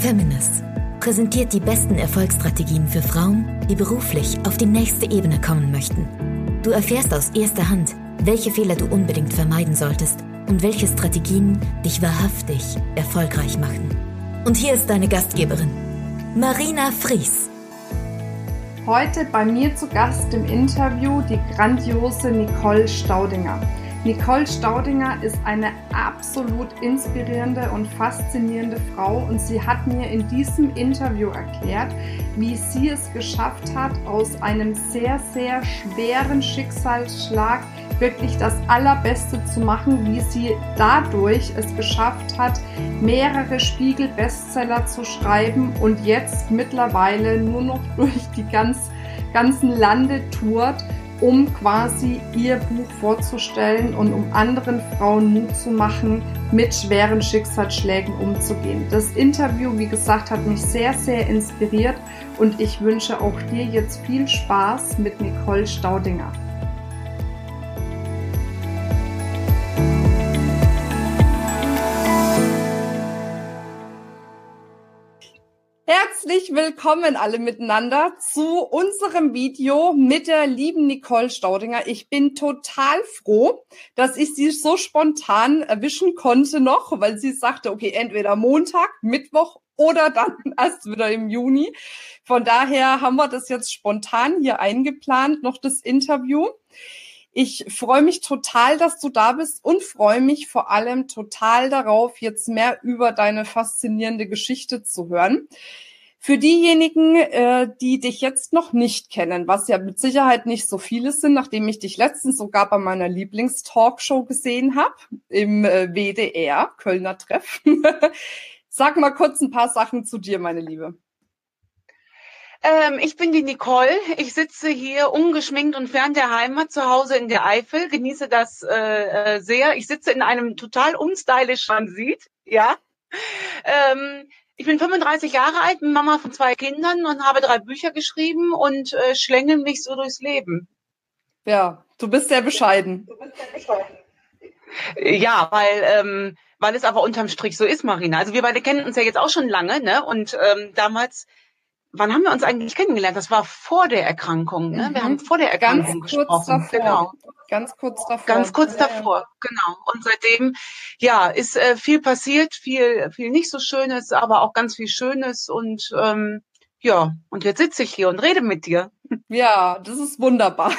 Feminist präsentiert die besten Erfolgsstrategien für Frauen, die beruflich auf die nächste Ebene kommen möchten. Du erfährst aus erster Hand, welche Fehler du unbedingt vermeiden solltest und welche Strategien dich wahrhaftig erfolgreich machen. Und hier ist deine Gastgeberin, Marina Fries. Heute bei mir zu Gast im Interview die grandiose Nicole Staudinger. Nicole Staudinger ist eine absolut inspirierende und faszinierende Frau und sie hat mir in diesem Interview erklärt, wie sie es geschafft hat, aus einem sehr, sehr schweren Schicksalsschlag wirklich das Allerbeste zu machen, wie sie dadurch es geschafft hat, mehrere Spiegel-Bestseller zu schreiben und jetzt mittlerweile nur noch durch die ganz, ganzen Lande tourt um quasi ihr Buch vorzustellen und um anderen Frauen Mut zu machen, mit schweren Schicksalsschlägen umzugehen. Das Interview, wie gesagt, hat mich sehr, sehr inspiriert und ich wünsche auch dir jetzt viel Spaß mit Nicole Staudinger. Willkommen alle miteinander zu unserem Video mit der lieben Nicole Staudinger. Ich bin total froh, dass ich sie so spontan erwischen konnte noch, weil sie sagte, okay, entweder Montag, Mittwoch oder dann erst wieder im Juni. Von daher haben wir das jetzt spontan hier eingeplant, noch das Interview. Ich freue mich total, dass du da bist und freue mich vor allem total darauf, jetzt mehr über deine faszinierende Geschichte zu hören. Für diejenigen, äh, die dich jetzt noch nicht kennen, was ja mit Sicherheit nicht so viele sind, nachdem ich dich letztens sogar bei meiner Lieblingstalkshow gesehen habe, im äh, WDR, Kölner Treff. Sag mal kurz ein paar Sachen zu dir, meine Liebe. Ähm, ich bin die Nicole. Ich sitze hier ungeschminkt und fern der Heimat zu Hause in der Eifel, genieße das äh, äh sehr. Ich sitze in einem total unstylisch Transit, ja. Ähm, ich bin 35 Jahre alt, bin Mama von zwei Kindern und habe drei Bücher geschrieben und äh, schlängel mich so durchs Leben. Ja, du bist sehr bescheiden. Ja, weil ähm, weil es aber unterm Strich so ist, Marina. Also wir beide kennen uns ja jetzt auch schon lange, ne? Und ähm, damals wann haben wir uns eigentlich kennengelernt? Das war vor der Erkrankung. Ne? Wir haben mhm. vor der Erkrankung Ganz gesprochen. Kurz davor. Genau. Ganz kurz davor. Ganz kurz davor, genau. Und seitdem, ja, ist äh, viel passiert, viel, viel nicht so Schönes, aber auch ganz viel Schönes. Und ähm, ja, und jetzt sitze ich hier und rede mit dir. Ja, das ist wunderbar.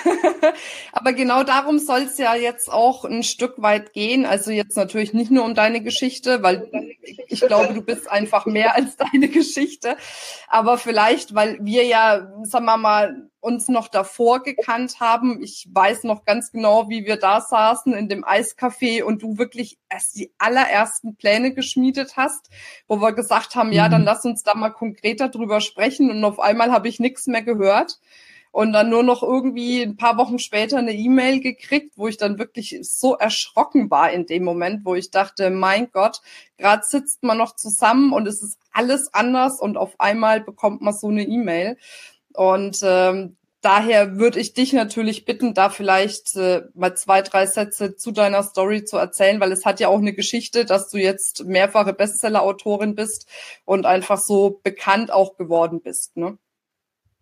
Aber genau darum soll es ja jetzt auch ein Stück weit gehen. Also jetzt natürlich nicht nur um deine Geschichte, weil ich glaube, du bist einfach mehr als deine Geschichte. Aber vielleicht, weil wir ja, sagen wir mal, uns noch davor gekannt haben. Ich weiß noch ganz genau, wie wir da saßen in dem Eiscafé und du wirklich erst die allerersten Pläne geschmiedet hast, wo wir gesagt haben, ja, dann mhm. lass uns da mal konkreter drüber sprechen. Und auf einmal habe ich nichts mehr gehört und dann nur noch irgendwie ein paar Wochen später eine E-Mail gekriegt, wo ich dann wirklich so erschrocken war in dem Moment, wo ich dachte, mein Gott, gerade sitzt man noch zusammen und es ist alles anders und auf einmal bekommt man so eine E-Mail. Und ähm, daher würde ich dich natürlich bitten, da vielleicht äh, mal zwei, drei Sätze zu deiner Story zu erzählen, weil es hat ja auch eine Geschichte, dass du jetzt mehrfache Bestseller-Autorin bist und einfach so bekannt auch geworden bist. Ne?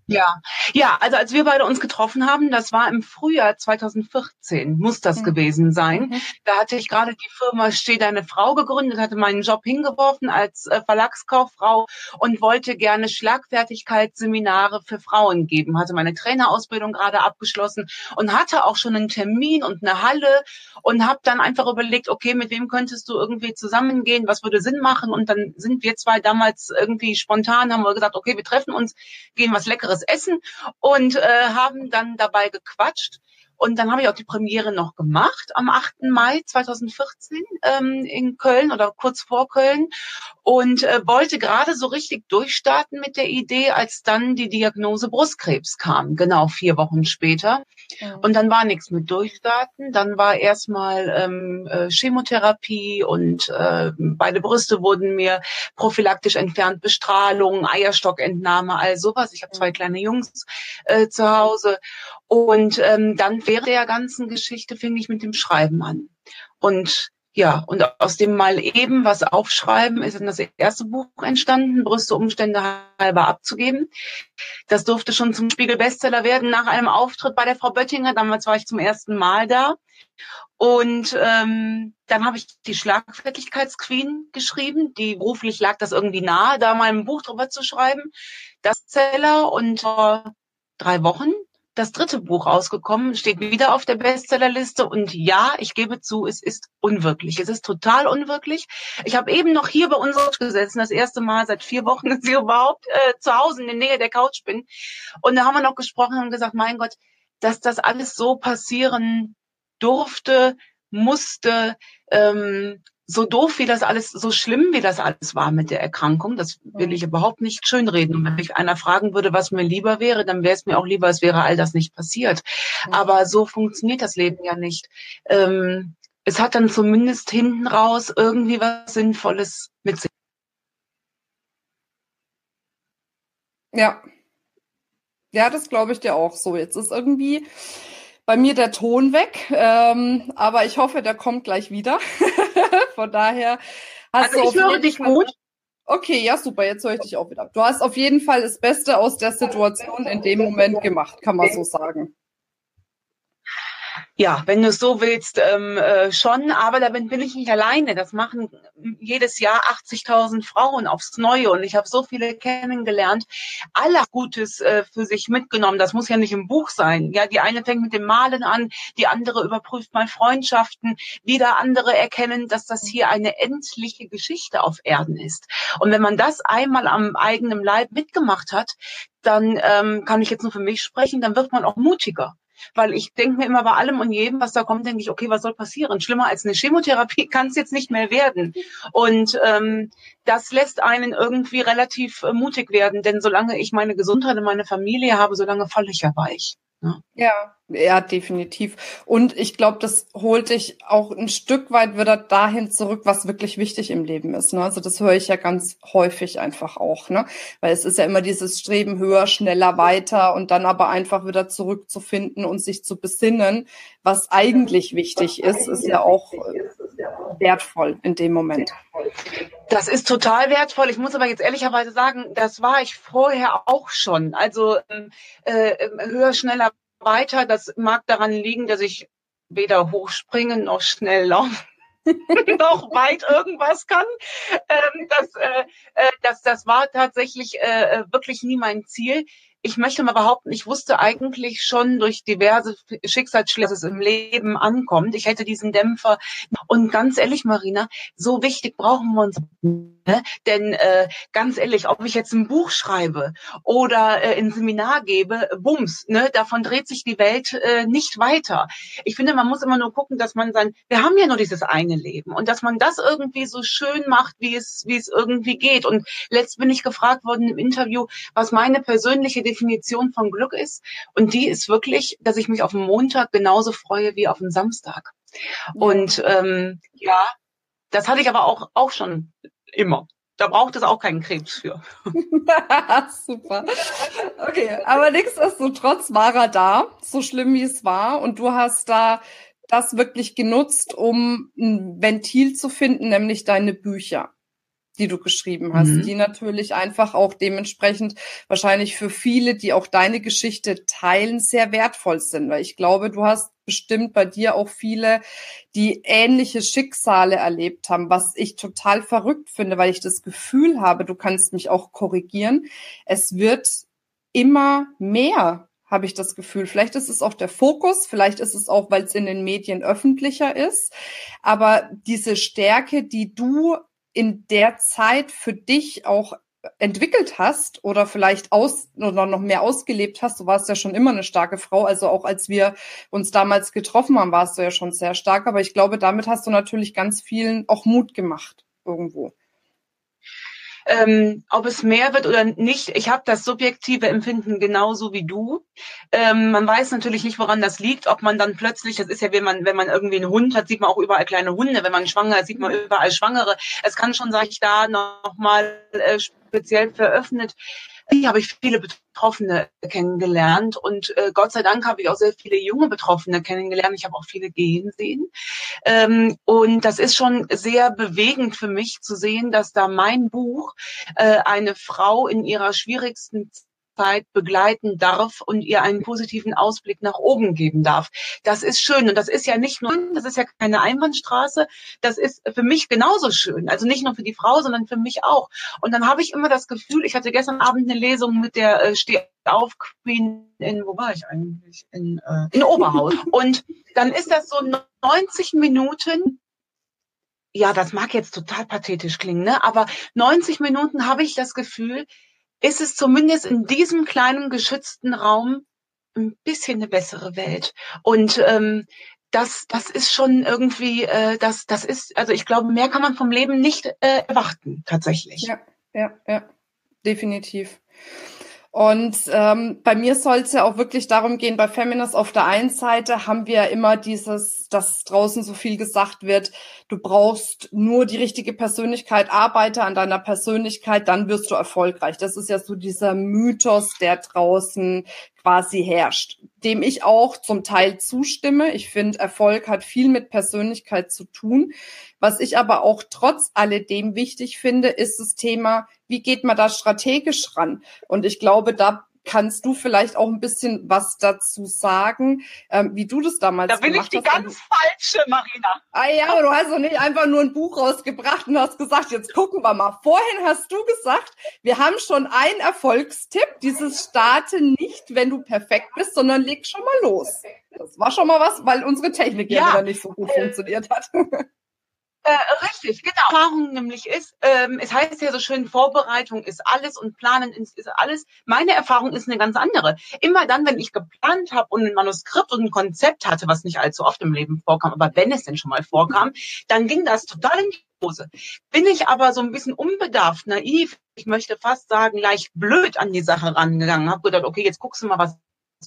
Ja, ja, also als wir beide uns getroffen haben, das war im Frühjahr 2014, muss das mhm. gewesen sein. Mhm. Da hatte ich gerade die Firma Steh deine Frau gegründet, hatte meinen Job hingeworfen als äh, Verlagskauffrau und wollte gerne Schlagfertigkeitsseminare für Frauen geben, hatte meine Trainerausbildung gerade abgeschlossen und hatte auch schon einen Termin und eine Halle und habe dann einfach überlegt, okay, mit wem könntest du irgendwie zusammengehen, was würde Sinn machen und dann sind wir zwei damals irgendwie spontan, haben wir gesagt, okay, wir treffen uns, gehen was Leckeres leckeres Essen und äh, haben dann dabei gequatscht. Und dann habe ich auch die Premiere noch gemacht am 8. Mai 2014 ähm, in Köln oder kurz vor Köln und äh, wollte gerade so richtig durchstarten mit der Idee, als dann die Diagnose Brustkrebs kam, genau vier Wochen später. Ja. Und dann war nichts mit Durchstarten. Dann war erstmal ähm, äh, Chemotherapie und äh, beide Brüste wurden mir prophylaktisch entfernt, Bestrahlung, Eierstockentnahme, all sowas. Ich habe zwei kleine Jungs äh, zu Hause. Und ähm, dann während der ganzen Geschichte fing ich mit dem Schreiben an. Und ja, und aus dem mal eben was aufschreiben ist dann das erste Buch entstanden, Brüste Umstände halber abzugeben. Das durfte schon zum Spiegel-Bestseller werden nach einem Auftritt bei der Frau Böttinger. Damals war ich zum ersten Mal da. Und ähm, dann habe ich die Schlagfertigkeitsqueen geschrieben. Die beruflich lag das irgendwie nahe, da mal ein Buch drüber zu schreiben. Das Zeller und vor drei Wochen das dritte Buch rausgekommen, steht wieder auf der Bestsellerliste und ja, ich gebe zu, es ist unwirklich. Es ist total unwirklich. Ich habe eben noch hier bei uns gesessen, das erste Mal seit vier Wochen, dass ich überhaupt äh, zu Hause in der Nähe der Couch bin. Und da haben wir noch gesprochen und gesagt, mein Gott, dass das alles so passieren durfte, musste, ähm, so doof wie das alles, so schlimm wie das alles war mit der Erkrankung, das will ich überhaupt nicht schönreden. Und wenn mich einer fragen würde, was mir lieber wäre, dann wäre es mir auch lieber, es wäre all das nicht passiert. Aber so funktioniert das Leben ja nicht. Ähm, es hat dann zumindest hinten raus irgendwie was Sinnvolles mit sich. Ja. Ja, das glaube ich dir auch so. Jetzt ist irgendwie bei mir der Ton weg, ähm, aber ich hoffe, der kommt gleich wieder. Von daher hast also du ich höre dich Fall, gut. Okay, ja, super, jetzt höre ich dich auch wieder. Du hast auf jeden Fall das Beste aus der Situation in dem Moment gemacht, kann man so sagen. Ja, wenn du es so willst, ähm, äh, schon, aber damit bin ich nicht alleine. Das machen jedes Jahr 80.000 Frauen aufs Neue und ich habe so viele kennengelernt. Alle Gutes äh, für sich mitgenommen. Das muss ja nicht im Buch sein. Ja, die eine fängt mit dem Malen an, die andere überprüft mal Freundschaften, wieder andere erkennen, dass das hier eine endliche Geschichte auf Erden ist. Und wenn man das einmal am eigenen Leib mitgemacht hat, dann ähm, kann ich jetzt nur für mich sprechen, dann wird man auch mutiger. Weil ich denke mir immer bei allem und jedem, was da kommt, denke ich, okay, was soll passieren? Schlimmer als eine Chemotherapie kann es jetzt nicht mehr werden. Und ähm, das lässt einen irgendwie relativ äh, mutig werden, denn solange ich meine Gesundheit und meine Familie habe, solange falle ich ja weich. Ne? Ja, ja, definitiv. Und ich glaube, das holt dich auch ein Stück weit wieder dahin zurück, was wirklich wichtig im Leben ist. Ne? Also das höre ich ja ganz häufig einfach auch, ne? Weil es ist ja immer dieses Streben höher, schneller, weiter und dann aber einfach wieder zurückzufinden und sich zu besinnen, was eigentlich wichtig ist, ist ja auch wertvoll in dem Moment. Das ist total wertvoll. Ich muss aber jetzt ehrlicherweise sagen, das war ich vorher auch schon. Also ähm, äh, höher, schneller, weiter. Das mag daran liegen, dass ich weder hochspringen noch schnell laufen noch weit irgendwas kann. Ähm, das, äh, äh, das, das war tatsächlich äh, wirklich nie mein Ziel ich möchte mal behaupten, ich wusste eigentlich schon durch diverse Schicksalsschläge, dass es im Leben ankommt. Ich hätte diesen Dämpfer. Und ganz ehrlich, Marina, so wichtig brauchen wir uns. Ne? Denn äh, ganz ehrlich, ob ich jetzt ein Buch schreibe oder äh, ein Seminar gebe, bums, ne, davon dreht sich die Welt äh, nicht weiter. Ich finde, man muss immer nur gucken, dass man sein, wir haben ja nur dieses eine Leben und dass man das irgendwie so schön macht, wie es, wie es irgendwie geht. Und letzt bin ich gefragt worden im Interview, was meine persönliche Definition von Glück ist. Und die ist wirklich, dass ich mich auf den Montag genauso freue wie auf den Samstag. Und ähm, ja, das hatte ich aber auch, auch schon immer. Da braucht es auch keinen Krebs für. Super. Okay, aber nichtsdestotrotz war er da, so schlimm wie es war. Und du hast da das wirklich genutzt, um ein Ventil zu finden, nämlich deine Bücher die du geschrieben hast, mhm. die natürlich einfach auch dementsprechend wahrscheinlich für viele, die auch deine Geschichte teilen, sehr wertvoll sind. Weil ich glaube, du hast bestimmt bei dir auch viele, die ähnliche Schicksale erlebt haben, was ich total verrückt finde, weil ich das Gefühl habe, du kannst mich auch korrigieren. Es wird immer mehr habe ich das Gefühl. Vielleicht ist es auch der Fokus, vielleicht ist es auch, weil es in den Medien öffentlicher ist. Aber diese Stärke, die du in der Zeit für dich auch entwickelt hast oder vielleicht aus oder noch mehr ausgelebt hast. Du warst ja schon immer eine starke Frau. Also auch als wir uns damals getroffen haben, warst du ja schon sehr stark. Aber ich glaube, damit hast du natürlich ganz vielen auch Mut gemacht irgendwo ähm, ob es mehr wird oder nicht. Ich habe das subjektive Empfinden genauso wie du. Ähm, man weiß natürlich nicht, woran das liegt, ob man dann plötzlich, das ist ja, wenn man, wenn man irgendwie einen Hund hat, sieht man auch überall kleine Hunde. Wenn man schwanger ist, sieht man überall Schwangere. Es kann schon, sag ich, da nochmal äh, speziell veröffnet. Habe ich viele Betroffene kennengelernt und äh, Gott sei Dank habe ich auch sehr viele junge Betroffene kennengelernt. Ich habe auch viele gehen sehen. Ähm, und das ist schon sehr bewegend für mich zu sehen, dass da mein Buch äh, eine Frau in ihrer schwierigsten Zeit begleiten darf und ihr einen positiven Ausblick nach oben geben darf. Das ist schön. Und das ist ja nicht nur, das ist ja keine Einbahnstraße. Das ist für mich genauso schön. Also nicht nur für die Frau, sondern für mich auch. Und dann habe ich immer das Gefühl, ich hatte gestern Abend eine Lesung mit der äh, Steh auf Queen in, wo war ich eigentlich? In, äh, in Oberhaus. Und dann ist das so 90 Minuten ja, das mag jetzt total pathetisch klingen, ne? aber 90 Minuten habe ich das Gefühl, ist es zumindest in diesem kleinen geschützten Raum ein bisschen eine bessere Welt. Und ähm, das, das ist schon irgendwie, äh, das, das ist, also ich glaube, mehr kann man vom Leben nicht äh, erwarten, tatsächlich. Ja, ja, ja, definitiv. Und ähm, bei mir soll es ja auch wirklich darum gehen, bei Feminist auf der einen Seite haben wir immer dieses, dass draußen so viel gesagt wird, du brauchst nur die richtige Persönlichkeit, arbeite an deiner Persönlichkeit, dann wirst du erfolgreich. Das ist ja so dieser Mythos, der draußen quasi herrscht, dem ich auch zum Teil zustimme. Ich finde, Erfolg hat viel mit Persönlichkeit zu tun. Was ich aber auch trotz alledem wichtig finde, ist das Thema, wie geht man da strategisch ran? Und ich glaube, da kannst du vielleicht auch ein bisschen was dazu sagen, ähm, wie du das damals gemacht hast? Da bin ich die ganz falsche, Marina. Ah ja, du hast doch nicht einfach nur ein Buch rausgebracht und hast gesagt, jetzt gucken wir mal. Vorhin hast du gesagt, wir haben schon einen Erfolgstipp, dieses starte nicht, wenn du perfekt bist, sondern leg schon mal los. Das war schon mal was, weil unsere Technik ja, ja wieder nicht so gut funktioniert hat. Äh, richtig, genau. Erfahrung nämlich ist, ähm, es heißt ja so schön, Vorbereitung ist alles und Planen ist, ist alles. Meine Erfahrung ist eine ganz andere. Immer dann, wenn ich geplant habe und ein Manuskript und ein Konzept hatte, was nicht allzu oft im Leben vorkam, aber wenn es denn schon mal vorkam, dann ging das total in die Hose. Bin ich aber so ein bisschen unbedarft, naiv, ich möchte fast sagen, leicht blöd an die Sache rangegangen, habe gedacht, okay, jetzt guckst du mal, was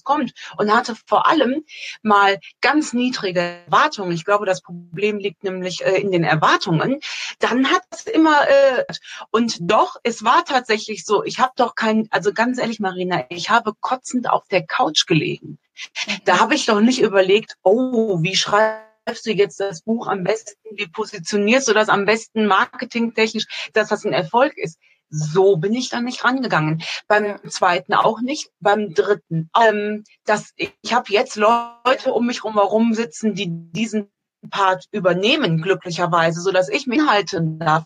kommt und hatte vor allem mal ganz niedrige Erwartungen. Ich glaube, das Problem liegt nämlich äh, in den Erwartungen. Dann hat es immer äh, und doch, es war tatsächlich so. Ich habe doch kein, also ganz ehrlich, Marina, ich habe kotzend auf der Couch gelegen. Da habe ich doch nicht überlegt, oh, wie schreibst du jetzt das Buch am besten? Wie positionierst du das am besten marketingtechnisch, dass das ein Erfolg ist? So bin ich dann nicht rangegangen. Beim zweiten auch nicht, beim dritten. Ähm, das, ich habe jetzt Leute um mich herum sitzen, die diesen Part übernehmen, glücklicherweise, so dass ich mich halten darf.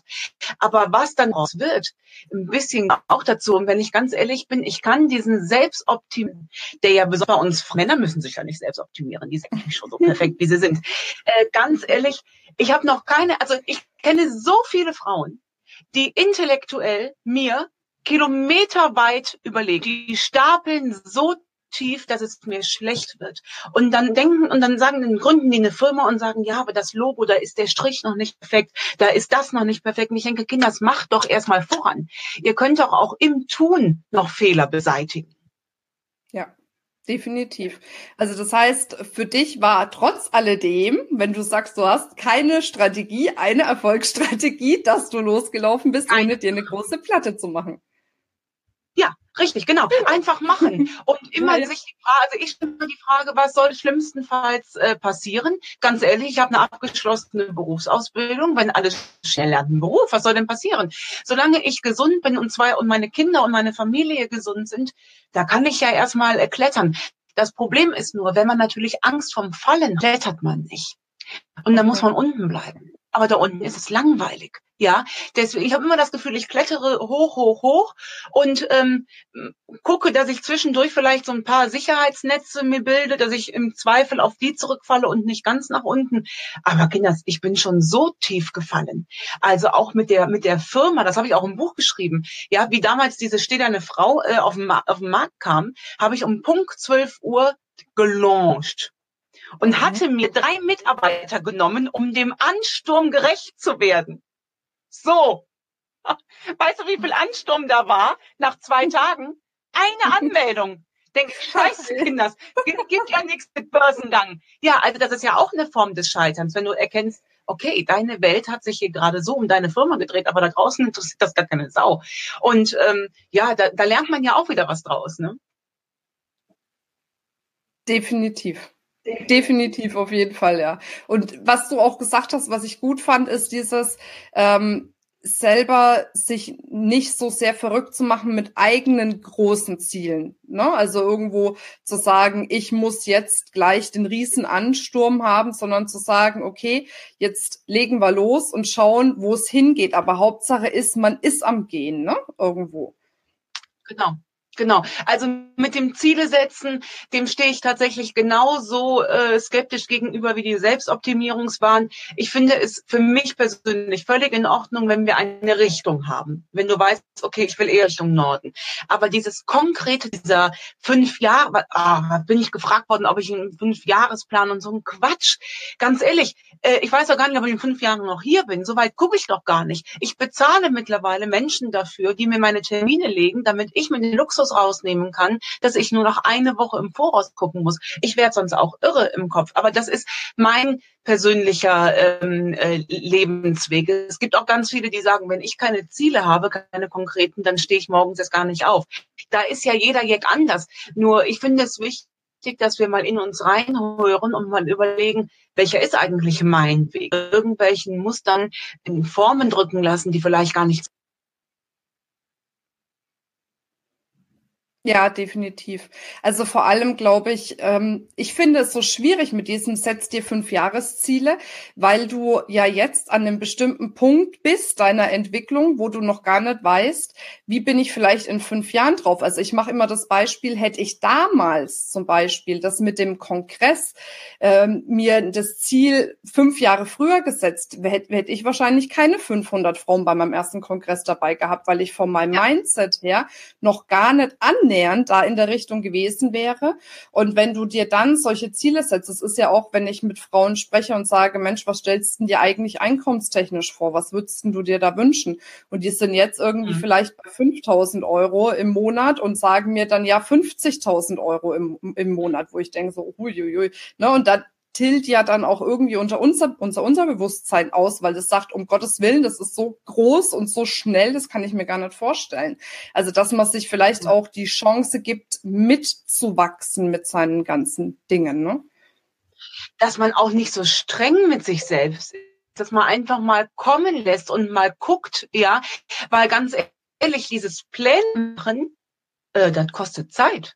Aber was dann raus wird, ein bisschen auch dazu. Und wenn ich ganz ehrlich bin, ich kann diesen Selbstoptim, der ja besonders bei uns Männer müssen sich ja nicht selbst optimieren, die sind eigentlich schon so perfekt, wie sie sind. Äh, ganz ehrlich, ich habe noch keine, also ich kenne so viele Frauen, die intellektuell mir kilometerweit überlegt. Die stapeln so tief, dass es mir schlecht wird. Und dann denken und dann sagen, dann gründen die eine Firma und sagen, ja, aber das Logo, da ist der Strich noch nicht perfekt, da ist das noch nicht perfekt. Und ich denke, Kinder, das macht doch erstmal voran. Ihr könnt doch auch im Tun noch Fehler beseitigen. Ja. Definitiv. Also das heißt, für dich war trotz alledem, wenn du sagst, du hast keine Strategie, eine Erfolgsstrategie, dass du losgelaufen bist, ohne dir eine große Platte zu machen. Ja, richtig, genau. Einfach machen. Und immer ja, sich die Frage, also ich stelle mir die Frage, was soll schlimmstenfalls äh, passieren? Ganz ehrlich, ich habe eine abgeschlossene Berufsausbildung. Wenn alle schnell lernen einen Beruf, was soll denn passieren? Solange ich gesund bin und zwei und meine Kinder und meine Familie gesund sind, da kann ich ja erstmal äh, klettern. Das Problem ist nur, wenn man natürlich Angst vom Fallen klettert man nicht. Und dann muss man unten bleiben aber da unten ist es langweilig. Ja, deswegen, ich habe immer das Gefühl, ich klettere hoch, hoch, hoch und ähm, gucke, dass ich zwischendurch vielleicht so ein paar Sicherheitsnetze mir bilde, dass ich im Zweifel auf die zurückfalle und nicht ganz nach unten. Aber Kinders, ich bin schon so tief gefallen. Also auch mit der mit der Firma, das habe ich auch im Buch geschrieben. Ja, wie damals diese stederne Frau äh, auf, dem, auf den Markt kam, habe ich um Punkt 12 Uhr gelauncht und mhm. hatte mir drei Mitarbeiter genommen, um dem Ansturm gerecht zu werden. So. Weißt du, wie viel Ansturm da war nach zwei Tagen? Eine Anmeldung. Denke ich, scheiße, Kinders, gibt, gibt ja nichts mit Börsengang. Ja, also das ist ja auch eine Form des Scheiterns, wenn du erkennst, okay, deine Welt hat sich hier gerade so um deine Firma gedreht, aber da draußen interessiert das gar keine Sau. Und ähm, ja, da, da lernt man ja auch wieder was draus, ne? Definitiv. Definitiv, auf jeden Fall, ja. Und was du auch gesagt hast, was ich gut fand, ist dieses, ähm, selber sich nicht so sehr verrückt zu machen mit eigenen großen Zielen. Ne? Also irgendwo zu sagen, ich muss jetzt gleich den riesen Ansturm haben, sondern zu sagen, okay, jetzt legen wir los und schauen, wo es hingeht. Aber Hauptsache ist, man ist am Gehen, ne? Irgendwo. Genau. Genau. Also mit dem Ziele setzen, dem stehe ich tatsächlich genauso äh, skeptisch gegenüber wie die Selbstoptimierungswahn. Ich finde es für mich persönlich völlig in Ordnung, wenn wir eine Richtung haben. Wenn du weißt, okay, ich will eher Richtung Norden. Aber dieses konkrete, dieser fünf Jahre, ah, bin ich gefragt worden, ob ich einen Fünfjahresplan und so ein Quatsch. Ganz ehrlich, äh, ich weiß doch gar nicht, ob ich in fünf Jahren noch hier bin. Soweit gucke ich doch gar nicht. Ich bezahle mittlerweile Menschen dafür, die mir meine Termine legen, damit ich mir den Luxus Luxus rausnehmen kann, dass ich nur noch eine Woche im Voraus gucken muss. Ich werde sonst auch irre im Kopf. Aber das ist mein persönlicher ähm, äh, Lebensweg. Es gibt auch ganz viele, die sagen, wenn ich keine Ziele habe, keine konkreten, dann stehe ich morgens jetzt gar nicht auf. Da ist ja jeder Jack anders. Nur ich finde es wichtig, dass wir mal in uns reinhören und mal überlegen, welcher ist eigentlich mein Weg? Irgendwelchen Mustern in Formen drücken lassen, die vielleicht gar nicht Ja, definitiv. Also vor allem glaube ich, ähm, ich finde es so schwierig mit diesem Setz dir fünf Jahresziele, weil du ja jetzt an einem bestimmten Punkt bist deiner Entwicklung, wo du noch gar nicht weißt, wie bin ich vielleicht in fünf Jahren drauf. Also ich mache immer das Beispiel, hätte ich damals zum Beispiel das mit dem Kongress ähm, mir das Ziel fünf Jahre früher gesetzt, hätte, hätte ich wahrscheinlich keine 500 Frauen bei meinem ersten Kongress dabei gehabt, weil ich von meinem ja. Mindset her noch gar nicht annähernd annähernd da in der Richtung gewesen wäre. Und wenn du dir dann solche Ziele setzt, das ist ja auch, wenn ich mit Frauen spreche und sage, Mensch, was stellst du dir eigentlich einkommenstechnisch vor? Was würdest du dir da wünschen? Und die sind jetzt irgendwie mhm. vielleicht bei 5000 Euro im Monat und sagen mir dann ja 50.000 Euro im, im Monat, wo ich denke so, huiuiui. Ne? Und da, tilt ja dann auch irgendwie unter unser, unser, unser Bewusstsein aus, weil das sagt, um Gottes Willen, das ist so groß und so schnell, das kann ich mir gar nicht vorstellen. Also, dass man sich vielleicht auch die Chance gibt, mitzuwachsen mit seinen ganzen Dingen, ne? Dass man auch nicht so streng mit sich selbst ist, dass man einfach mal kommen lässt und mal guckt, ja, weil ganz ehrlich, dieses Plänen machen, äh, das kostet Zeit.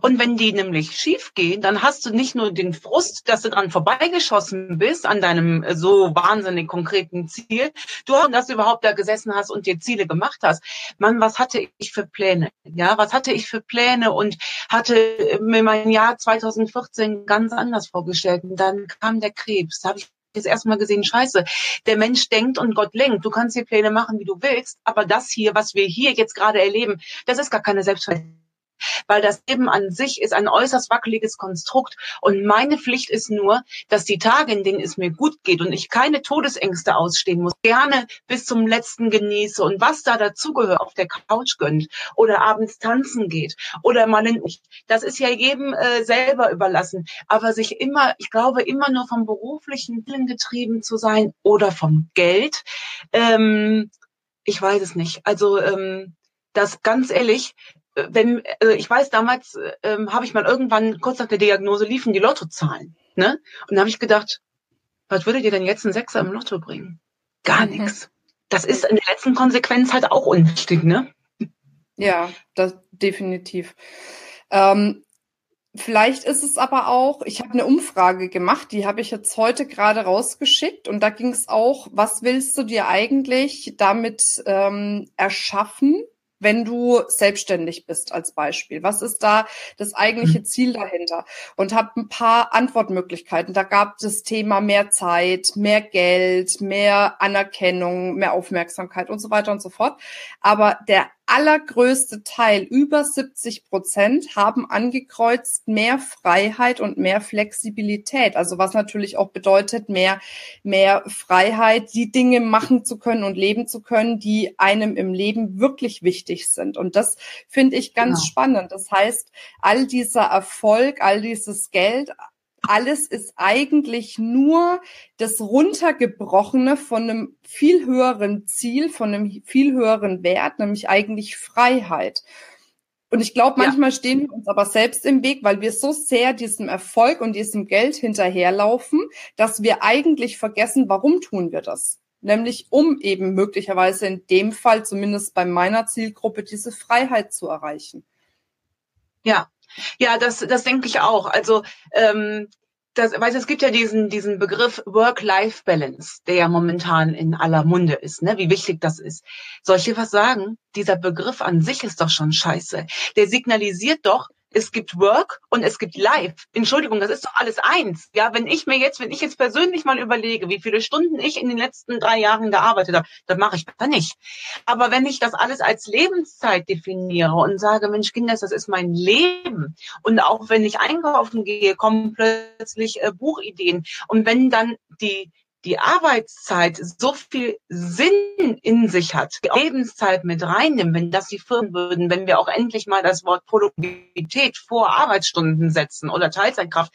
Und wenn die nämlich schief gehen, dann hast du nicht nur den Frust, dass du dran vorbeigeschossen bist an deinem äh, so wahnsinnig konkreten Ziel, du hast, dass du überhaupt da gesessen hast und dir Ziele gemacht hast. Mann, was hatte ich für Pläne? Ja, was hatte ich für Pläne und hatte mir mein Jahr 2014 ganz anders vorgestellt. Und dann kam der Krebs. Da habe ich jetzt erstmal gesehen, scheiße, der Mensch denkt und Gott lenkt. Du kannst dir Pläne machen, wie du willst, aber das hier, was wir hier jetzt gerade erleben, das ist gar keine Selbstverständlichkeit weil das Leben an sich ist ein äußerst wackeliges Konstrukt und meine Pflicht ist nur, dass die Tage, in denen es mir gut geht und ich keine Todesängste ausstehen muss, gerne bis zum letzten genieße und was da dazugehört, auf der Couch gönnt oder abends tanzen geht oder mal in, das ist ja jedem äh, selber überlassen, aber sich immer, ich glaube, immer nur vom beruflichen Willen getrieben zu sein oder vom Geld, ähm, ich weiß es nicht. Also ähm, das ganz ehrlich, wenn, also ich weiß, damals ähm, habe ich mal irgendwann, kurz nach der Diagnose, liefen die Lottozahlen. Ne? Und da habe ich gedacht, was würde dir denn jetzt ein Sechser im Lotto bringen? Gar mhm. nichts. Das ist in der letzten Konsequenz halt auch unwichtig, ne? Ja, das definitiv. Ähm, vielleicht ist es aber auch, ich habe eine Umfrage gemacht, die habe ich jetzt heute gerade rausgeschickt und da ging es auch, was willst du dir eigentlich damit ähm, erschaffen, wenn du selbstständig bist als Beispiel? Was ist da das eigentliche mhm. Ziel dahinter? Und habe ein paar Antwortmöglichkeiten. Da gab es Thema mehr Zeit, mehr Geld, mehr Anerkennung, mehr Aufmerksamkeit und so weiter und so fort. Aber der allergrößte Teil, über 70 Prozent, haben angekreuzt mehr Freiheit und mehr Flexibilität. Also was natürlich auch bedeutet, mehr, mehr Freiheit, die Dinge machen zu können und leben zu können, die einem im Leben wirklich wichtig sind. Und das finde ich ganz genau. spannend. Das heißt, all dieser Erfolg, all dieses Geld, alles ist eigentlich nur das runtergebrochene von einem viel höheren Ziel, von einem viel höheren Wert, nämlich eigentlich Freiheit. Und ich glaube, manchmal ja. stehen wir uns aber selbst im Weg, weil wir so sehr diesem Erfolg und diesem Geld hinterherlaufen, dass wir eigentlich vergessen, warum tun wir das? Nämlich um eben möglicherweise in dem Fall, zumindest bei meiner Zielgruppe, diese Freiheit zu erreichen. Ja, ja, das, das denke ich auch. Also ähm, das, weißt, es gibt ja diesen, diesen Begriff Work-Life-Balance, der ja momentan in aller Munde ist, ne? wie wichtig das ist. Soll ich dir was sagen? Dieser Begriff an sich ist doch schon scheiße. Der signalisiert doch, es gibt Work und es gibt Life. Entschuldigung, das ist doch alles eins. Ja, wenn ich mir jetzt, wenn ich jetzt persönlich mal überlege, wie viele Stunden ich in den letzten drei Jahren gearbeitet habe, dann mache ich das nicht. Aber wenn ich das alles als Lebenszeit definiere und sage, Mensch, Kinder, das ist mein Leben. Und auch wenn ich einkaufen gehe, kommen plötzlich äh, Buchideen. Und wenn dann die die Arbeitszeit so viel Sinn in sich hat, die Lebenszeit mit reinnimmt, wenn das die Firmen würden, wenn wir auch endlich mal das Wort Produktivität vor Arbeitsstunden setzen oder Teilzeitkraft.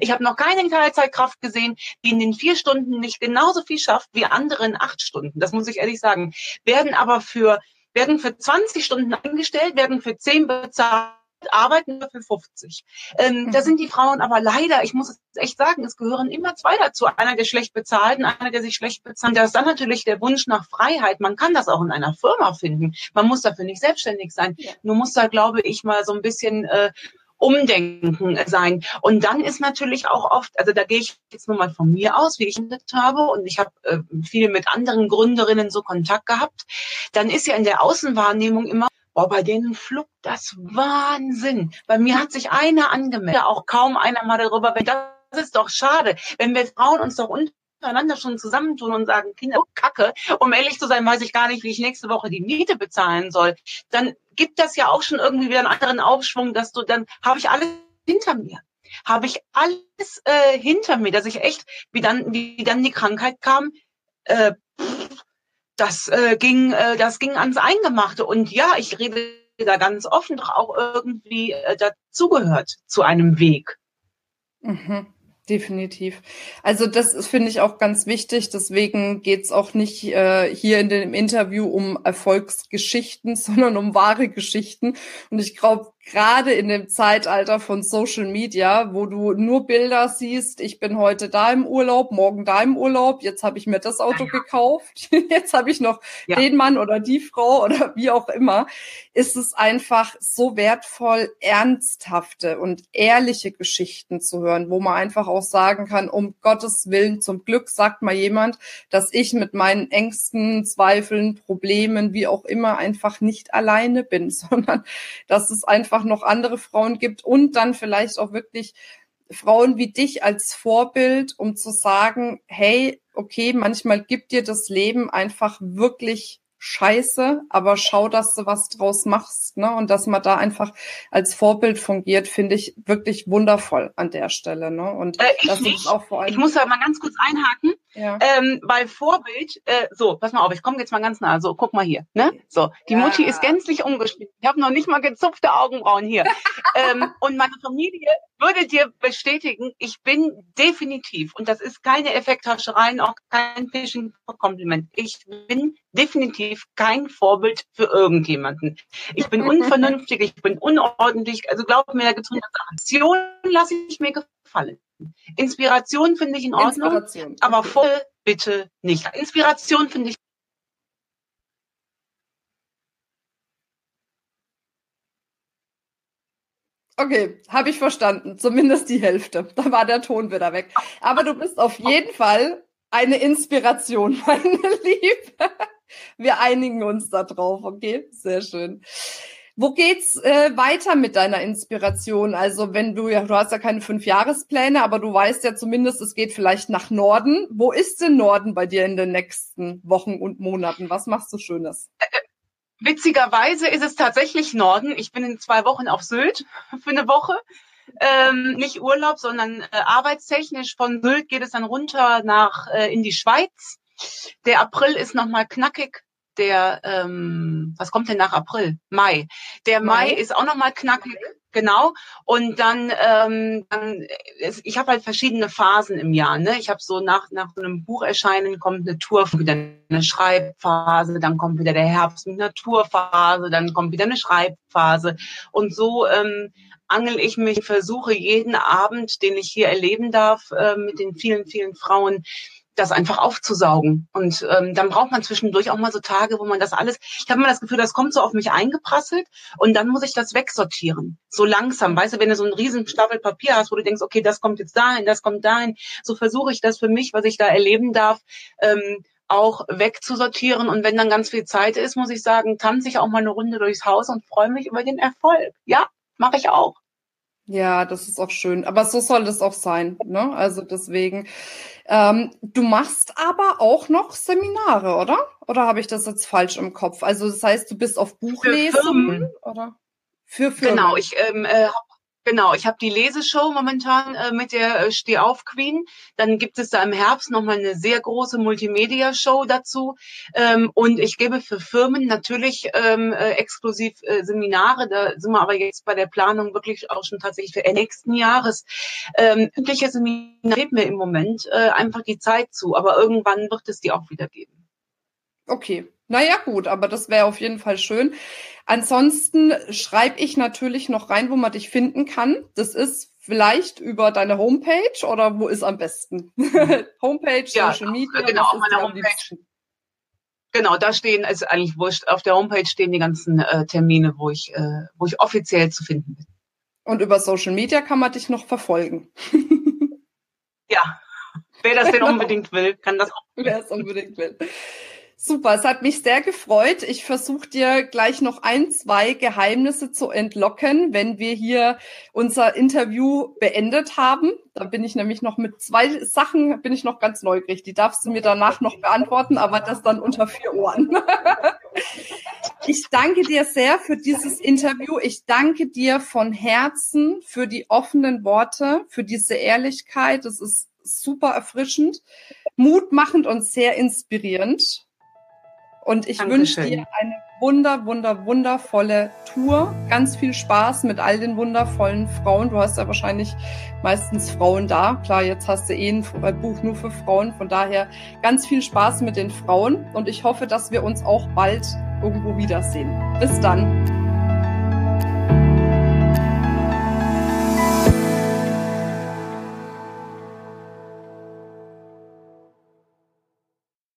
Ich habe noch keine Teilzeitkraft gesehen, die in den vier Stunden nicht genauso viel schafft wie andere in acht Stunden. Das muss ich ehrlich sagen. Werden aber für, werden für 20 Stunden eingestellt, werden für 10 bezahlt arbeiten nur für 50. Ähm, mhm. Da sind die Frauen aber leider, ich muss es echt sagen, es gehören immer zwei dazu. Einer, der schlecht bezahlt und einer, der sich schlecht bezahlt. Da ist dann natürlich der Wunsch nach Freiheit. Man kann das auch in einer Firma finden. Man muss dafür nicht selbstständig sein. Ja. Nur muss da, glaube ich, mal so ein bisschen äh, Umdenken sein. Und dann ist natürlich auch oft, also da gehe ich jetzt nur mal von mir aus, wie ich das habe, und ich habe äh, viel mit anderen Gründerinnen so Kontakt gehabt, dann ist ja in der Außenwahrnehmung immer, Boah, bei denen flugt das Wahnsinn. Bei mir hat sich einer angemeldet, auch kaum einer mal darüber. Das ist doch schade, wenn wir Frauen uns doch untereinander schon zusammentun und sagen, Kinder, oh, Kacke, um ehrlich zu sein, weiß ich gar nicht, wie ich nächste Woche die Miete bezahlen soll. Dann gibt das ja auch schon irgendwie wieder einen anderen Aufschwung, dass du dann habe ich alles hinter mir. Habe ich alles äh, hinter mir, dass ich echt, wie dann, wie dann die Krankheit kam, äh, das äh, ging, äh, das ging ans Eingemachte. Und ja, ich rede da ganz offen, doch auch irgendwie äh, dazugehört zu einem Weg. Mhm. Definitiv. Also das finde ich auch ganz wichtig. Deswegen geht's auch nicht äh, hier in dem Interview um Erfolgsgeschichten, sondern um wahre Geschichten. Und ich glaube, gerade in dem Zeitalter von Social Media, wo du nur Bilder siehst, ich bin heute da im Urlaub, morgen da im Urlaub, jetzt habe ich mir das Auto ja. gekauft, jetzt habe ich noch ja. den Mann oder die Frau oder wie auch immer, ist es einfach so wertvoll, ernsthafte und ehrliche Geschichten zu hören, wo man einfach auch sagen kann, um Gottes Willen, zum Glück sagt mal jemand, dass ich mit meinen Ängsten, Zweifeln, Problemen, wie auch immer, einfach nicht alleine bin, sondern dass es einfach einfach noch andere Frauen gibt und dann vielleicht auch wirklich Frauen wie dich als Vorbild, um zu sagen, hey, okay, manchmal gibt dir das Leben einfach wirklich scheiße, aber schau, dass du was draus machst, ne? Und dass man da einfach als Vorbild fungiert, finde ich wirklich wundervoll an der Stelle, ne? Und äh, das ist auch vor allem. Ich muss da mal ganz kurz einhaken, ja. ähm, weil Vorbild, äh, so, pass mal auf, ich komme jetzt mal ganz nah, so, guck mal hier, ne? So, die ja. Mutti ist gänzlich umgeschnitten. Ich habe noch nicht mal gezupfte Augenbrauen hier. ähm, und meine Familie würde dir bestätigen, ich bin definitiv, und das ist keine Effekthascherei, auch kein Fishing-Kompliment, ich bin definitiv kein Vorbild für irgendjemanden. Ich bin unvernünftig, ich bin unordentlich, also glaub mir, da gibt es Aktion lasse ich mir gefallen. Inspiration finde ich in Ordnung, aber voll bitte nicht. Inspiration finde ich Okay, habe ich verstanden. Zumindest die Hälfte. Da war der Ton wieder weg. Aber du bist auf jeden Fall eine Inspiration, meine Liebe. Wir einigen uns da drauf, okay? Sehr schön. Wo geht's äh, weiter mit deiner Inspiration? Also wenn du ja, du hast ja keine fünf Jahrespläne, aber du weißt ja zumindest, es geht vielleicht nach Norden. Wo ist denn Norden bei dir in den nächsten Wochen und Monaten? Was machst du Schönes? Äh, Witzigerweise ist es tatsächlich Norden. Ich bin in zwei Wochen auf Sylt für eine Woche. Ähm, nicht Urlaub, sondern äh, arbeitstechnisch. Von Sylt geht es dann runter nach äh, in die Schweiz. Der April ist nochmal knackig. Der, ähm, was kommt denn nach April? Mai. Der Mai, Mai ist auch nochmal knackig. Genau. Und dann, ähm, dann ich habe halt verschiedene Phasen im Jahr. Ne? Ich habe so nach nach so einem Bucherscheinen kommt eine Tour, wieder eine Schreibphase, dann kommt wieder der Herbst mit einer Tourphase, dann kommt wieder eine Schreibphase. Und so ähm, angel ich mich, versuche jeden Abend, den ich hier erleben darf, äh, mit den vielen, vielen Frauen, das einfach aufzusaugen. Und ähm, dann braucht man zwischendurch auch mal so Tage, wo man das alles, ich habe immer das Gefühl, das kommt so auf mich eingeprasselt und dann muss ich das wegsortieren. So langsam, weißt du, wenn du so einen riesen Stapel Papier hast, wo du denkst, okay, das kommt jetzt dahin, das kommt dahin, so versuche ich das für mich, was ich da erleben darf, ähm, auch wegzusortieren. Und wenn dann ganz viel Zeit ist, muss ich sagen, tanze ich auch mal eine Runde durchs Haus und freue mich über den Erfolg. Ja, mache ich auch. Ja, das ist auch schön. Aber so soll es auch sein. Ne? Also deswegen. Ähm, du machst aber auch noch Seminare, oder? Oder habe ich das jetzt falsch im Kopf? Also das heißt, du bist auf Buchlesungen oder? Für Firmen. Genau, ich ähm, äh, habe Genau, ich habe die Leseshow momentan äh, mit der äh, Steh auf Queen. Dann gibt es da im Herbst nochmal eine sehr große Multimedia-Show dazu. Ähm, und ich gebe für Firmen natürlich ähm, äh, exklusiv äh, Seminare. Da sind wir aber jetzt bei der Planung wirklich auch schon tatsächlich für nächsten Jahres. Ähm, übliche Seminare fehlt mir im Moment äh, einfach die Zeit zu, aber irgendwann wird es die auch wieder geben. Okay, naja, gut, aber das wäre auf jeden Fall schön. Ansonsten schreibe ich natürlich noch rein, wo man dich finden kann. Das ist vielleicht über deine Homepage oder wo ist am besten? Homepage, ja, Social Media. Genau, auf meiner Homepage. Genau, da stehen, also eigentlich wurscht, auf der Homepage stehen die ganzen äh, Termine, wo ich, äh, wo ich offiziell zu finden bin. Und über Social Media kann man dich noch verfolgen. ja, wer das denn unbedingt will, kann das auch. Wer es unbedingt will. Super, es hat mich sehr gefreut. Ich versuche dir gleich noch ein, zwei Geheimnisse zu entlocken, wenn wir hier unser Interview beendet haben. Da bin ich nämlich noch mit zwei Sachen, bin ich noch ganz neugierig. Die darfst du mir danach noch beantworten, aber das dann unter vier Ohren. ich danke dir sehr für dieses Interview. Ich danke dir von Herzen für die offenen Worte, für diese Ehrlichkeit. Das ist super erfrischend, mutmachend und sehr inspirierend. Und ich wünsche dir eine wunder, wunder, wundervolle Tour. Ganz viel Spaß mit all den wundervollen Frauen. Du hast ja wahrscheinlich meistens Frauen da. Klar, jetzt hast du eh ein Buch nur für Frauen. Von daher ganz viel Spaß mit den Frauen. Und ich hoffe, dass wir uns auch bald irgendwo wiedersehen. Bis dann.